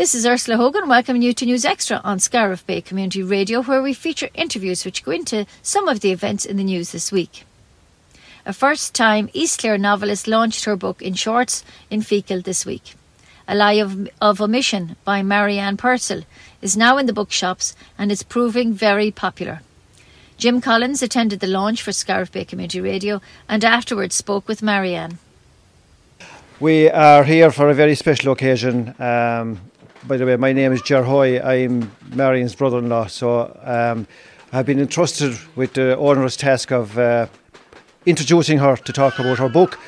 This is Ursula Hogan welcoming you to News Extra on Scariff Bay Community Radio, where we feature interviews which go into some of the events in the news this week. A first time East Clare novelist launched her book in Shortts in Feakle this week. A Lie of, of Omission by Marianne Purcell is now in the bookshops and is proving very popular. Jim Collins attended the launch for Scariff Bay Community Radio and afterwards spoke with Marianne. We are here for a very special occasion. Um, by the way, my name is Ger Hoy. I'm Marianne's brother in law. So um, I've been entrusted with the onerous task of uh, introducing her to talk about her book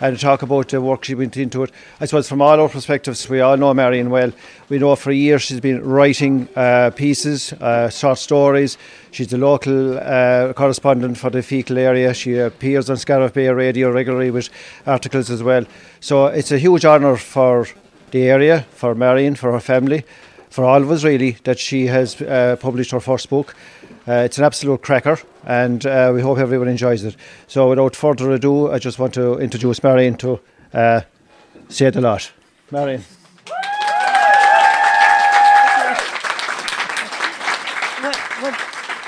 and talk about the work she went into it. I suppose from all our perspectives, we all know Marion well. We know for years she's been writing uh, pieces, uh, short stories. She's the local uh, correspondent for the Feakle area. She appears on Scariff Bay Radio regularly with articles as well. So it's a huge honour for the area, for Marion, for her family, for all of us really, that she has uh, published her first book. Uh, it's an absolute cracker, and uh, we hope everyone enjoys it. So, without further ado, I just want to introduce Marion to uh, say the lot. Marion.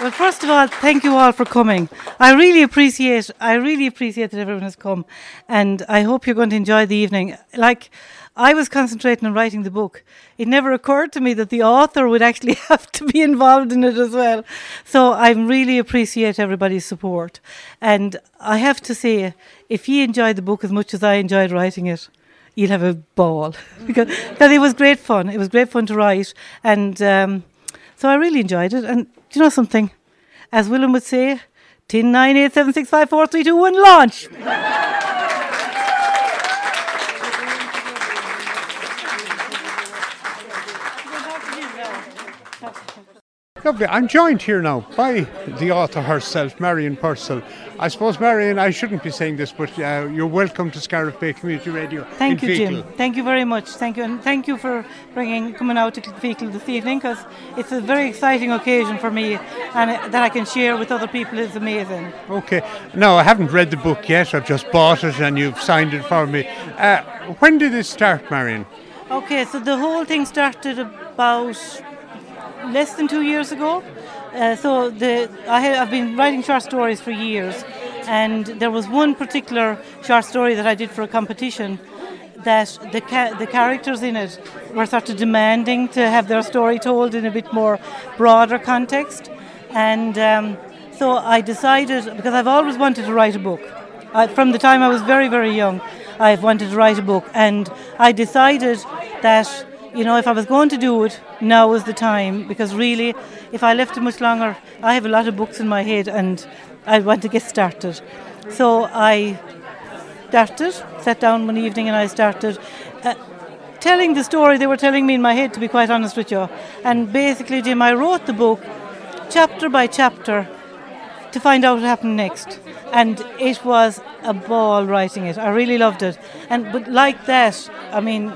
Well, first of all, thank you all for coming. I really appreciate. I really appreciate that everyone has come, and I hope you're going to enjoy the evening. Like I was concentrating on writing the book. It never occurred to me that the author would actually have to be involved in it as well. So I really appreciate everybody's support. And I have to say, if you enjoyed the book as much as I enjoyed writing it, you'll have a ball because, because it was great fun. It was great fun to write, and um, so I really enjoyed it. And do you know something? As Willem would say, 10, 9, 8, 7, 6, 5, 4, 3, 2, 1, launch! Lovely. I'm joined here now by the author herself, Marion Purcell. I suppose, Marion, I shouldn't be saying this, but uh, you're welcome to Scariff Bay Community Radio. Thank you, Jim. Thank you very much. Thank you, and thank you for bringing coming out to Feakle this evening because it's a very exciting occasion for me, and it, that I can share with other people is amazing. Okay. Now I haven't read the book yet. I've just bought it, and you've signed it for me. Uh, when did this start, Marion? Okay, so the whole thing started about less than two years ago. Uh, so the I have been writing short stories for years, and there was one particular short story that I did for a competition that the ca- the characters in it were sort of demanding to have their story told in a bit more broader context, and um, so I decided because I've always wanted to write a book. I, from the time I was very very young, I've wanted to write a book, and I decided that you know, if I was going to do it, now was the time because really, if I left it much longer, I have a lot of books in my head and I want to get started. So I started, sat down one evening and I started uh, telling the story they were telling me in my head, to be quite honest with you. And basically, Jim, I wrote the book chapter by chapter to find out what happened next. And it was a ball writing it. I really loved it. And but like that, I mean,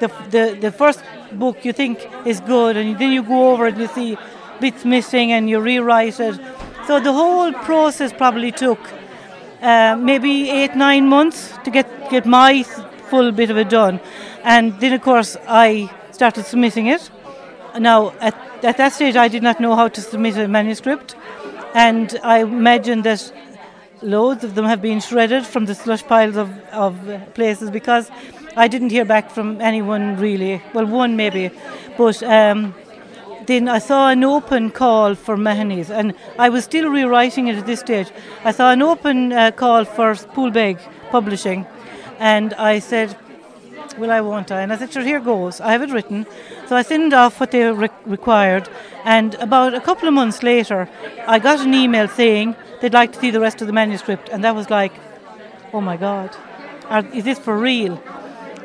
the, the, the first book you think is good, and then you go over and you see bits missing and you rewrite it. So the whole process probably took uh, maybe eight, nine months to get, get my full bit of it done. And then, of course, I started submitting it. Now, at, at that stage, I did not know how to submit a manuscript, and I imagine that loads of them have been shredded from the slush piles of, of places because I didn't hear back from anyone really. Well, one maybe, but um, then I saw an open call for Mahoney's, and I was still rewriting it at this stage. I saw an open uh, call for Poolbeg Publishing, and I said, "Well, I won't I?" And I said, "Sure, here goes. I have it written." So I sent off what they re- required, and about a couple of months later, I got an email saying they'd like to see the rest of the manuscript, and that was like, "Oh my God, Are, is this for real?"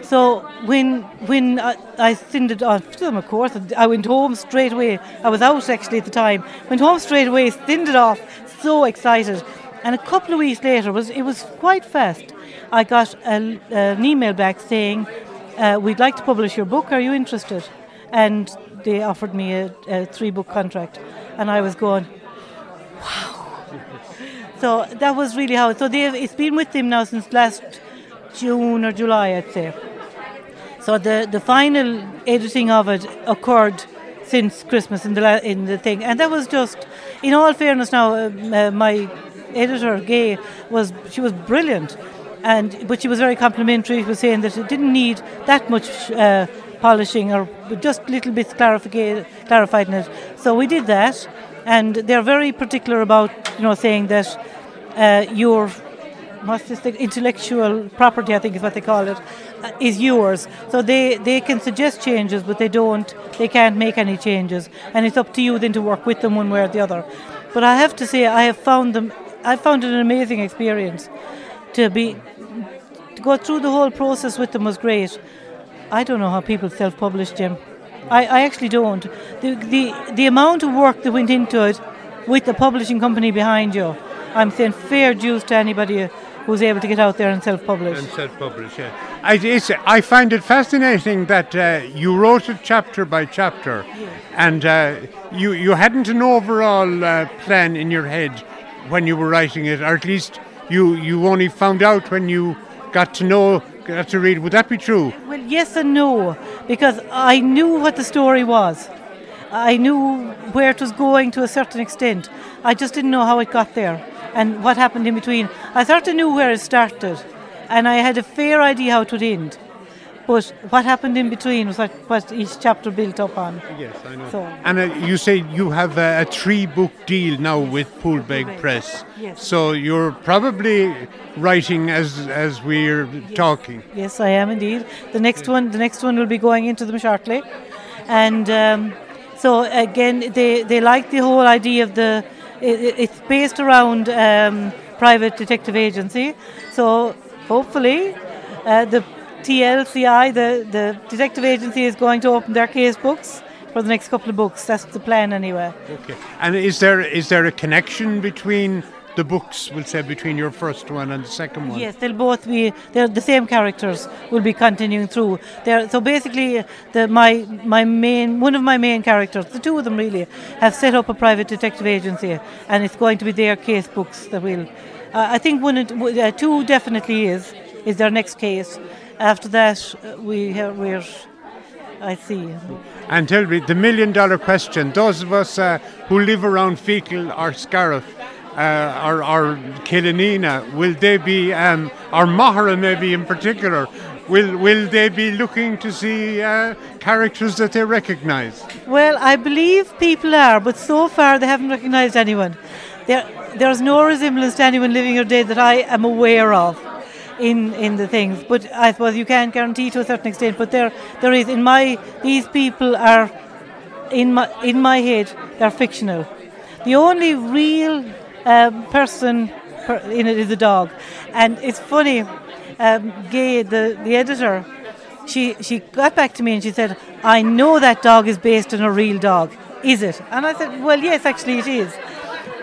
So when when I, I it off to them, of course, I went home straight away. I was out actually at the time. Went home straight away, sent it off, so excited. And a couple of weeks later, was it was quite fast. I got a, an email back saying, uh, "We'd like to publish your book. Are you interested?" And they offered me a, a three-book contract, and I was going, "Wow!" so that was really how. So it's been with them now since last June or July, I'd say. So the, the final editing of it occurred since Christmas in the la- in the thing, and that was just, in all fairness, now uh, uh, my editor Gay was she was brilliant, and but she was very complimentary. She was saying that it didn't need that much uh, polishing or just little bits clarified in it. So we did that, and they're very particular about you know saying that uh, your what's this intellectual property, I think is what they call it, is yours. So they, they can suggest changes, but they don't, they can't make any changes. And it's up to you then to work with them one way or the other. But I have to say, I have found them, I found it an amazing experience to be, to go through the whole process with them was great. I don't know how people self-publish, Jim. I, I actually don't. The, the, the amount of work that went into it with the publishing company behind you, I'm saying fair dues to anybody who's able to get out there and self-publish. And self-publish, yeah. I, it's, I find it fascinating that uh, you wrote it chapter by chapter, and uh, you you hadn't an overall uh, plan in your head when you were writing it, or at least you you only found out when you got to know, got to read. Would that be true? Well, yes and no, because I knew what the story was. I knew where it was going to a certain extent. I just didn't know how it got there and what happened in between. I sort of knew where it started, and I had a fair idea how it would end. But what happened in between was what, what each chapter built up on. Yes, I know. So- and uh, you say you have a, a three-book deal now with Poolbeg Press. Yes. So you're probably writing as as we're talking. Yes, I am indeed. The next one, the next one will be going into them shortly, and um, so again, they they like the whole idea of the. It, it- it's based around um, private detective agency, so hopefully, uh, the TLCI, the the detective agency, is going to open their case books for the next couple of books. That's the plan, anyway. Okay. And is there is there a connection between the books? We'll say between your first one and the second one. Yes, they'll both be. They're the same characters. Will be continuing through. They're so basically the my my main one of my main characters. The two of them really have set up a private detective agency, and it's going to be their case books that will. Uh, I think one, uh, two definitely is is their next case. After that, uh, we have, we're. I see. And tell me the million dollar question: Those of us uh, who live around Feakle or Scariff. Uh, or, will they be, um, or Maghera maybe in particular, will will they be looking to see uh, characters that they recognise? Well, I believe people are, but so far they haven't recognised anyone. There, there's no resemblance to anyone living or dead that I am aware of in in the things. But I suppose you can't guarantee to a certain extent. But there, there is in my these people are in my in my head they're fictional. The only real um, person per, in it is a dog, and it's funny. Um, Gay, the the editor, she she got back to me and she said, "I know that dog is based on a real dog. Is it?" And I said, "Well, yes, actually it is."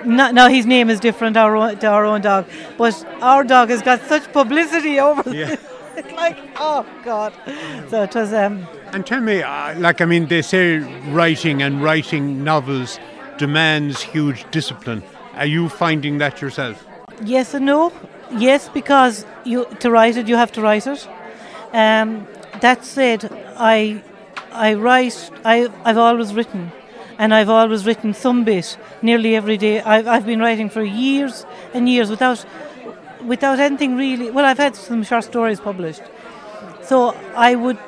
No, now his name is different our own, to our own dog, but our dog has got such publicity over. Yeah. it's like, oh God. So it was. Um, And tell me, uh, like, I mean, they say writing and writing novels demands huge discipline. Are you finding that yourself? Yes and no. Yes, because you to write it, you have to write it. Um, that said, I I write. I I've always written, and I've always written some bit nearly every day. I've I've been writing for years and years without without anything really. Well, I've had some short stories published, so I would.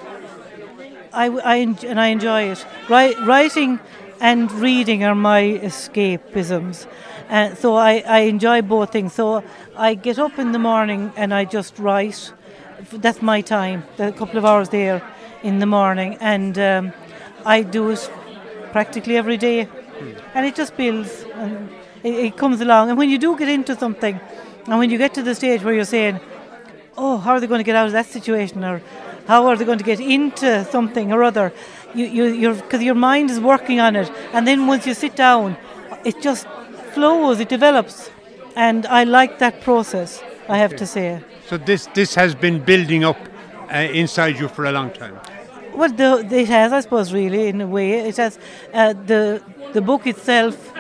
I, I and I enjoy it. Wri- writing and reading are my escapisms. And so I, I enjoy both things. So I get up in the morning and I just write. That's my time, a couple of hours there in the morning. And um, I do it practically every day. And it just builds and it, it comes along. And when you do get into something, and when you get to the stage where you're saying, oh, how are they going to get out of that situation, or how are they going to get into something or other? You, you, you're because your mind is working on it, and then once you sit down, it just flows, it develops, and I like that process. I have to say. So this this has been building up uh, inside you for a long time. Well, the, it has, I suppose, really, in a way. It has uh, the the book itself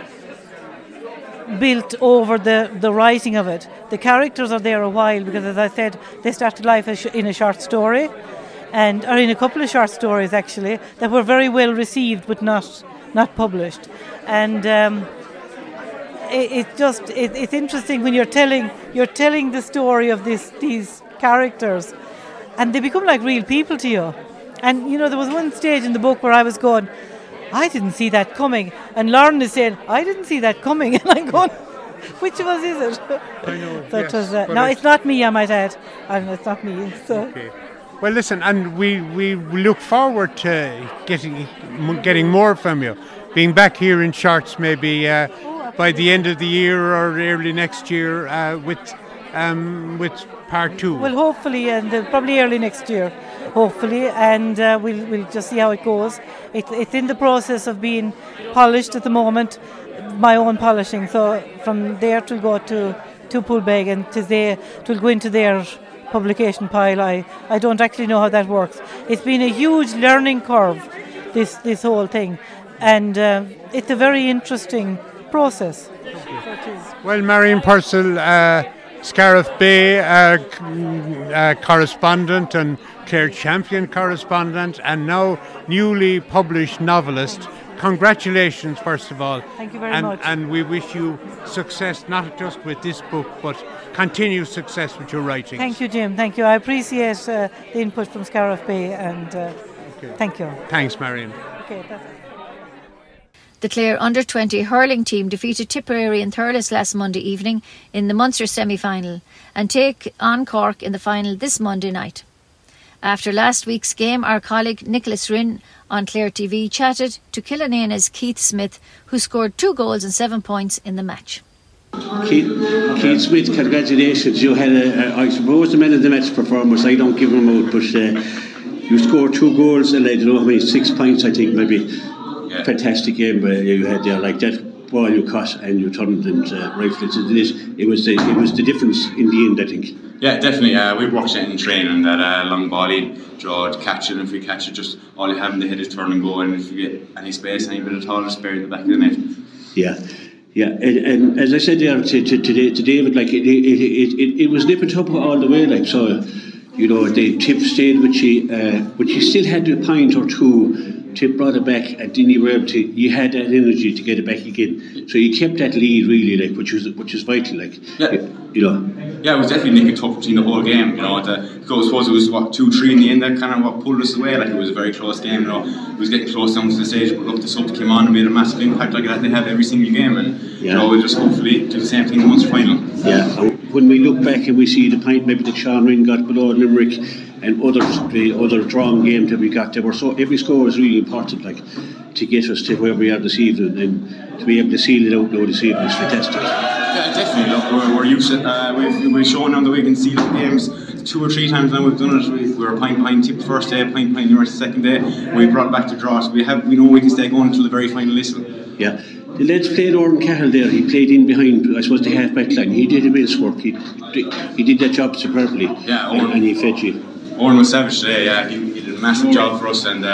built over the, the writing of it. The characters are there a while because, as I said, they started life as sh- in a short story, and or in a couple of short stories actually that were very well received but not not published. And um, it, it, just it, it's interesting when you're telling you're telling the story of this these characters, and they become like real people to you. And you know there was one stage in the book where I was going. I didn't see that coming. And Lauren is saying, I didn't see that coming. And I'm going, which of us is it? I know. So it was, uh, no, I- it's not me, I might add. And it's not me. So Okay. Well, listen, and we, we look forward to getting getting more from you. Being back here in Shortts maybe uh, by the end of the year or early next year uh, with um, with part two. Well, hopefully, and uh, probably early next year, hopefully, and uh, we'll we'll just see how it goes. It, it's in the process of being polished at the moment, my own polishing. So from there to go to to Poolbeg and to there to go into their publication pile. I I don't actually know how that works. It's been a huge learning curve, this this whole thing, and uh, it's a very interesting process. So it is. Well, Marion Purcell, uh, Scariff Bay uh, uh, correspondent and Clare Champion correspondent, and now newly published novelist. Congratulations, first of all. Thank you very and, much. And we wish you success, not just with this book, but continued success with your writing. Thank you, Jim. Thank you. I appreciate uh, the input from Scariff Bay, and uh, thank you. Thanks, Marion. Okay, that's The Clare under 20 hurling team defeated Tipperary in Thurles last Monday evening in the Munster semi final and take on Cork in the final this Monday night. After last week's game, our colleague Nicholas Rynne on Clare TV chatted to Killanena's Keith Smith, who scored two goals and seven points in the match. Keith, Keith Smith, congratulations. You had, a, a, I suppose, the man of the match performance. I don't give him out, but uh, you scored two goals and I don't know how many, six points, I think, maybe. Fantastic game uh, you had there, like that ball you caught and you turned and uh, rifled it. It was the it was the difference in the end, I think. Yeah, definitely. Uh, we watched it in training that uh, long in, draw catch it, and if we catch it, just all you have in the head is turn and go, and if you get any space, any bit of taller, spare in the back of the net. Yeah. Yeah, and, and as I said there to, to, to, to David, like it, it, it, it, was nip and tuck all the way, like so. You know, the tip stayed with you, uh, but she still had a pint or two. Tip brought it back, and then you were able to. You had that energy to get it back again. So you kept that lead really, like which was which is vital, like Yeah. you know. Yeah, it was definitely nick and tuck between the whole game. You know, the, I suppose it was what two, three in the end that kind of what pulled us away. Like it was a very close game. You know, it was getting close down to the stage, but look, the subs came on and made a massive impact like that. They have every single game, and you Yeah. know, we'll just hopefully do the same thing in the final. Yeah, when we look back and we see the point maybe that Sean Rynne got below Limerick and others, the other drawn games that we got, they were so every score was really important, like to get us to where we are this evening, and to be able to seal it out now this evening is fantastic. Yeah, definitely. Look, we're, we're used to uh, we've, we've shown on the week and see the games two or three times now we've done it. We, we were a pint tip the first day, pint pint the second day. We brought back to draws. We have we know we can stay going until the very final whistle. Yeah. The lads played Oran Cahill there. He played in behind, I suppose, the half back line. He did immense work. He, he did that job superbly. Yeah, and he fed you. Owen was savage today. Yeah, he, he did a massive job for us, and uh,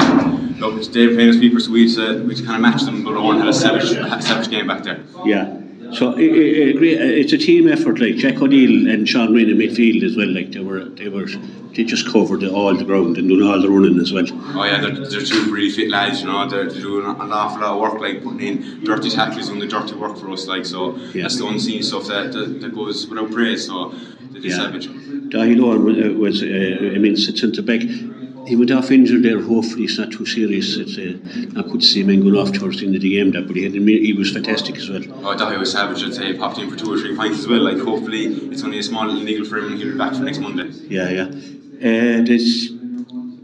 look, Dave playing his people, so we to, we kind of matched them. But Owen had a savage a savage game back there. Yeah. So uh, It's a team effort. Like Jack O'Neill and Sean Rynne in midfield as well. Like they were, they were, they just covered the, all the ground and doing all the running as well. Oh yeah, they're, they're two really fit lads. You know, they're, they're doing an awful lot of work, like putting in dirty tackles, and the dirty work for us. Like so, Yeah. that's the unseen stuff that, that, that goes without praise. So did Yeah. savage. Dahi Owen was, uh, was uh, I mean, back. He went off injured there. Hopefully, it's not too serious. It's uh, good to see him going off towards the end of the game. That, but he had, he was fantastic as well. Oh, Dahi was savage. I'd say he popped in for two or three pints as well. Like hopefully, it's only a small little niggle for him, and he'll be back for next Monday. Yeah, yeah. Uh, this,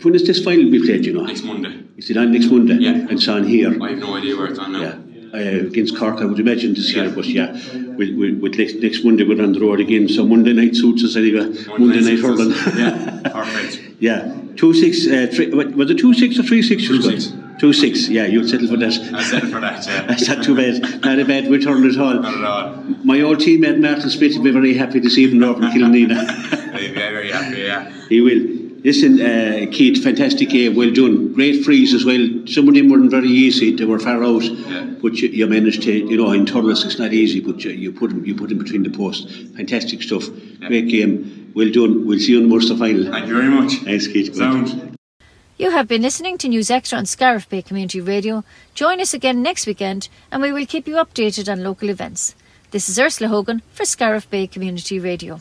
when is this final be played? You know, Next Monday. is it on next Monday? Yeah. and it's on here. I have no idea where it's on now. Yeah. Uh, against Cork, I would imagine this year, but yeah, with, with next, next Monday we're on the road again. So Monday night suits us anyway. Monday, night hurling. yeah, perfect. yeah, two six. Uh, three, was it two six or three six? Two six. Two six. Yeah, you'll settle for that. I said for that. Yeah. That's not too bad. Not a bad return at all. Not at all. My old teammate Martin Smith will be very happy this evening over in Killanena. I'd be very happy. Yeah. he will. Listen, uh, Keith, fantastic game, well done. Great freeze as well. Some of them weren't very easy; they were far out. Yeah. But you, you managed to, you know, in Thurles it's not easy, but you, you put them, you put them between the posts. Fantastic stuff. Yeah. Great game. Well done. We'll see you on the Munster final. Thank you very much. Thanks, Keith. Good. Sound. You have been listening to News Extra on Scariff Bay Community Radio. Join us again next weekend and we will keep you updated on local events. This is Ursula Hogan for Scariff Bay Community Radio.